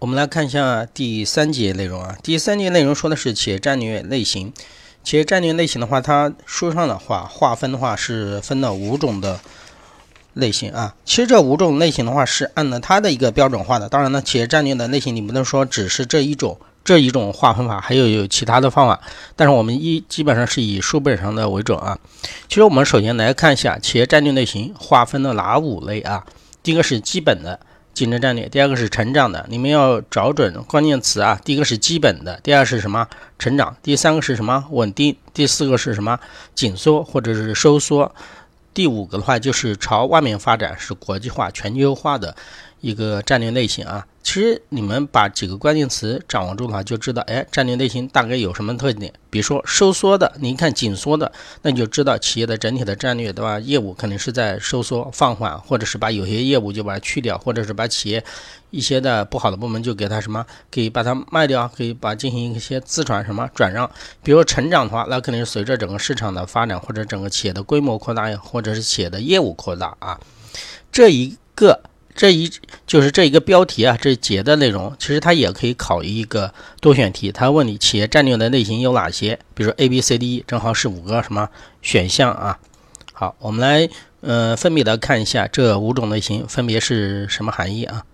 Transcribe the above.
我们来看一下第三节内容啊。第三节内容说的是企业战略类型。企业战略类型的话，它书上的话划分的话是分了五种的类型啊。其实这五种类型的话是按照它的一个标准化的。当然呢，企业战略的类型你不能说只是这一种这一种划分法，还有有其他的方法。但是我们一基本上是以书本上的为准啊。其实我们首先来看一下企业战略类型划分了哪五类啊？第一个是基本的。竞争战略，第二个是成长的，你们要找准关键词啊。第一个是基本的，第二是什么？成长。第三个是什么？稳定。第四个是什么？紧缩或者是收缩。第五个的话就是朝外面发展，是国际化、全球化的一个战略类型啊。其实你们把几个关键词掌握住的话，就知道，哎，战略类型大概有什么特点。比如说收缩的，你看紧缩的，那你就知道企业的整体的战略，对吧？业务肯定是在收缩放缓，或者是把有些业务就把它去掉，或者是把企业一些的不好的部门就给它什么，可以把它卖掉，可以把进行一些资产什么转让。比如成长的话，那肯定是随着整个市场的发展，或者整个企业的规模扩大呀，或者是企业的业务扩大啊。这一个。这一就是这一个标题啊，这节的内容，其实它也可以考一个多选题。它问你企业战略的类型有哪些？比如说 A、B、C、D，正好是五个什么选项啊？好，我们来呃分别的看一下这五种类型分别是什么含义啊？